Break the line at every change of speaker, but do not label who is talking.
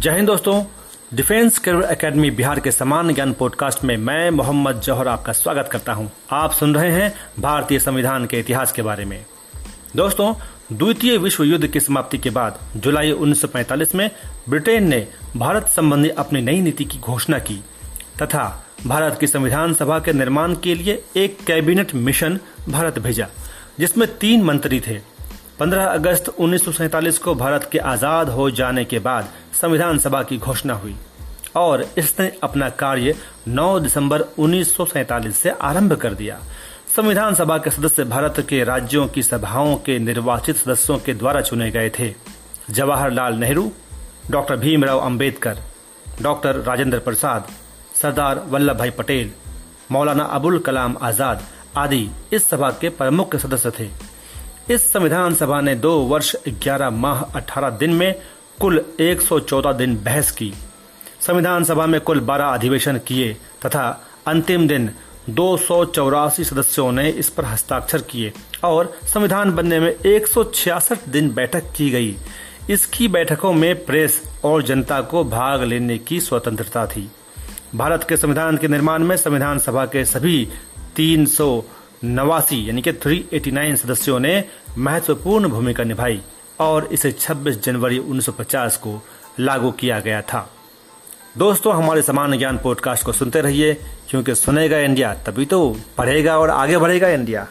जय हिंद दोस्तों। Defence career academy Bihar के समान ज्ञान पॉडकास्ट में मैं मोहम्मद जौहर आपका स्वागत करता हूँ। आप सुन रहे हैं भारतीय संविधान के इतिहास के बारे में। दोस्तों, द्वितीय विश्व युद्ध की समाप्ति के बाद जुलाई 1945 में ब्रिटेन ने भारत संबंधी अपनी नई नीति की घोषणा की तथा भारत की संविधान सभा के निर्माण के लिए एक कैबिनेट मिशन भारत भेजा, जिसमें तीन मंत्री थे। 15 अगस्त उन्नीस को भारत के आज़ाद हो जाने के बाद संविधान सभा की घोषणा हुई। और इसने अपना कार्य 9 दिसंबर उन्नीस से आरंभ कर दिया। संविधान सभा के सदस्य भारत के राज्यों की सभाओं के निर्वाचित सदस्यों के द्वारा चुने गए थे। जवाहरलाल नेहरू, डॉक्टर भीमराव अंबेडकर, डॉक्टर राजेंद्र प्रसाद, सरदार वल्लभ भाई पटेल, मौलाना अबुल कलाम आज़ाद आदि इस सभा के प्रमुख सदस्य थे। इस संविधान सभा ने दो वर्ष 11 माह 18 दिन में कुल 114 दिन बहस की। संविधान सभा में कुल 12 अधिवेशन किए तथा अंतिम दिन दो सौ चौरासी सदस्यों ने इस पर हस्ताक्षर किए और संविधान बनने में 166 दिन बैठक की गई। इसकी बैठकों में प्रेस और जनता को भाग लेने की स्वतंत्रता थी। भारत के संविधान के निर्माण में संविधान सभा के सभी तीन सौ नवासी, यानी कि 389 सदस्यों ने महत्वपूर्ण भूमिका निभाई और इसे 26 जनवरी 1950 को लागू किया गया था। दोस्तों, हमारे समान ज्ञान पॉडकास्ट को सुनते रहिए, क्योंकि सुनेगा इंडिया, तभी तो पढ़ेगा और आगे बढ़ेगा इंडिया।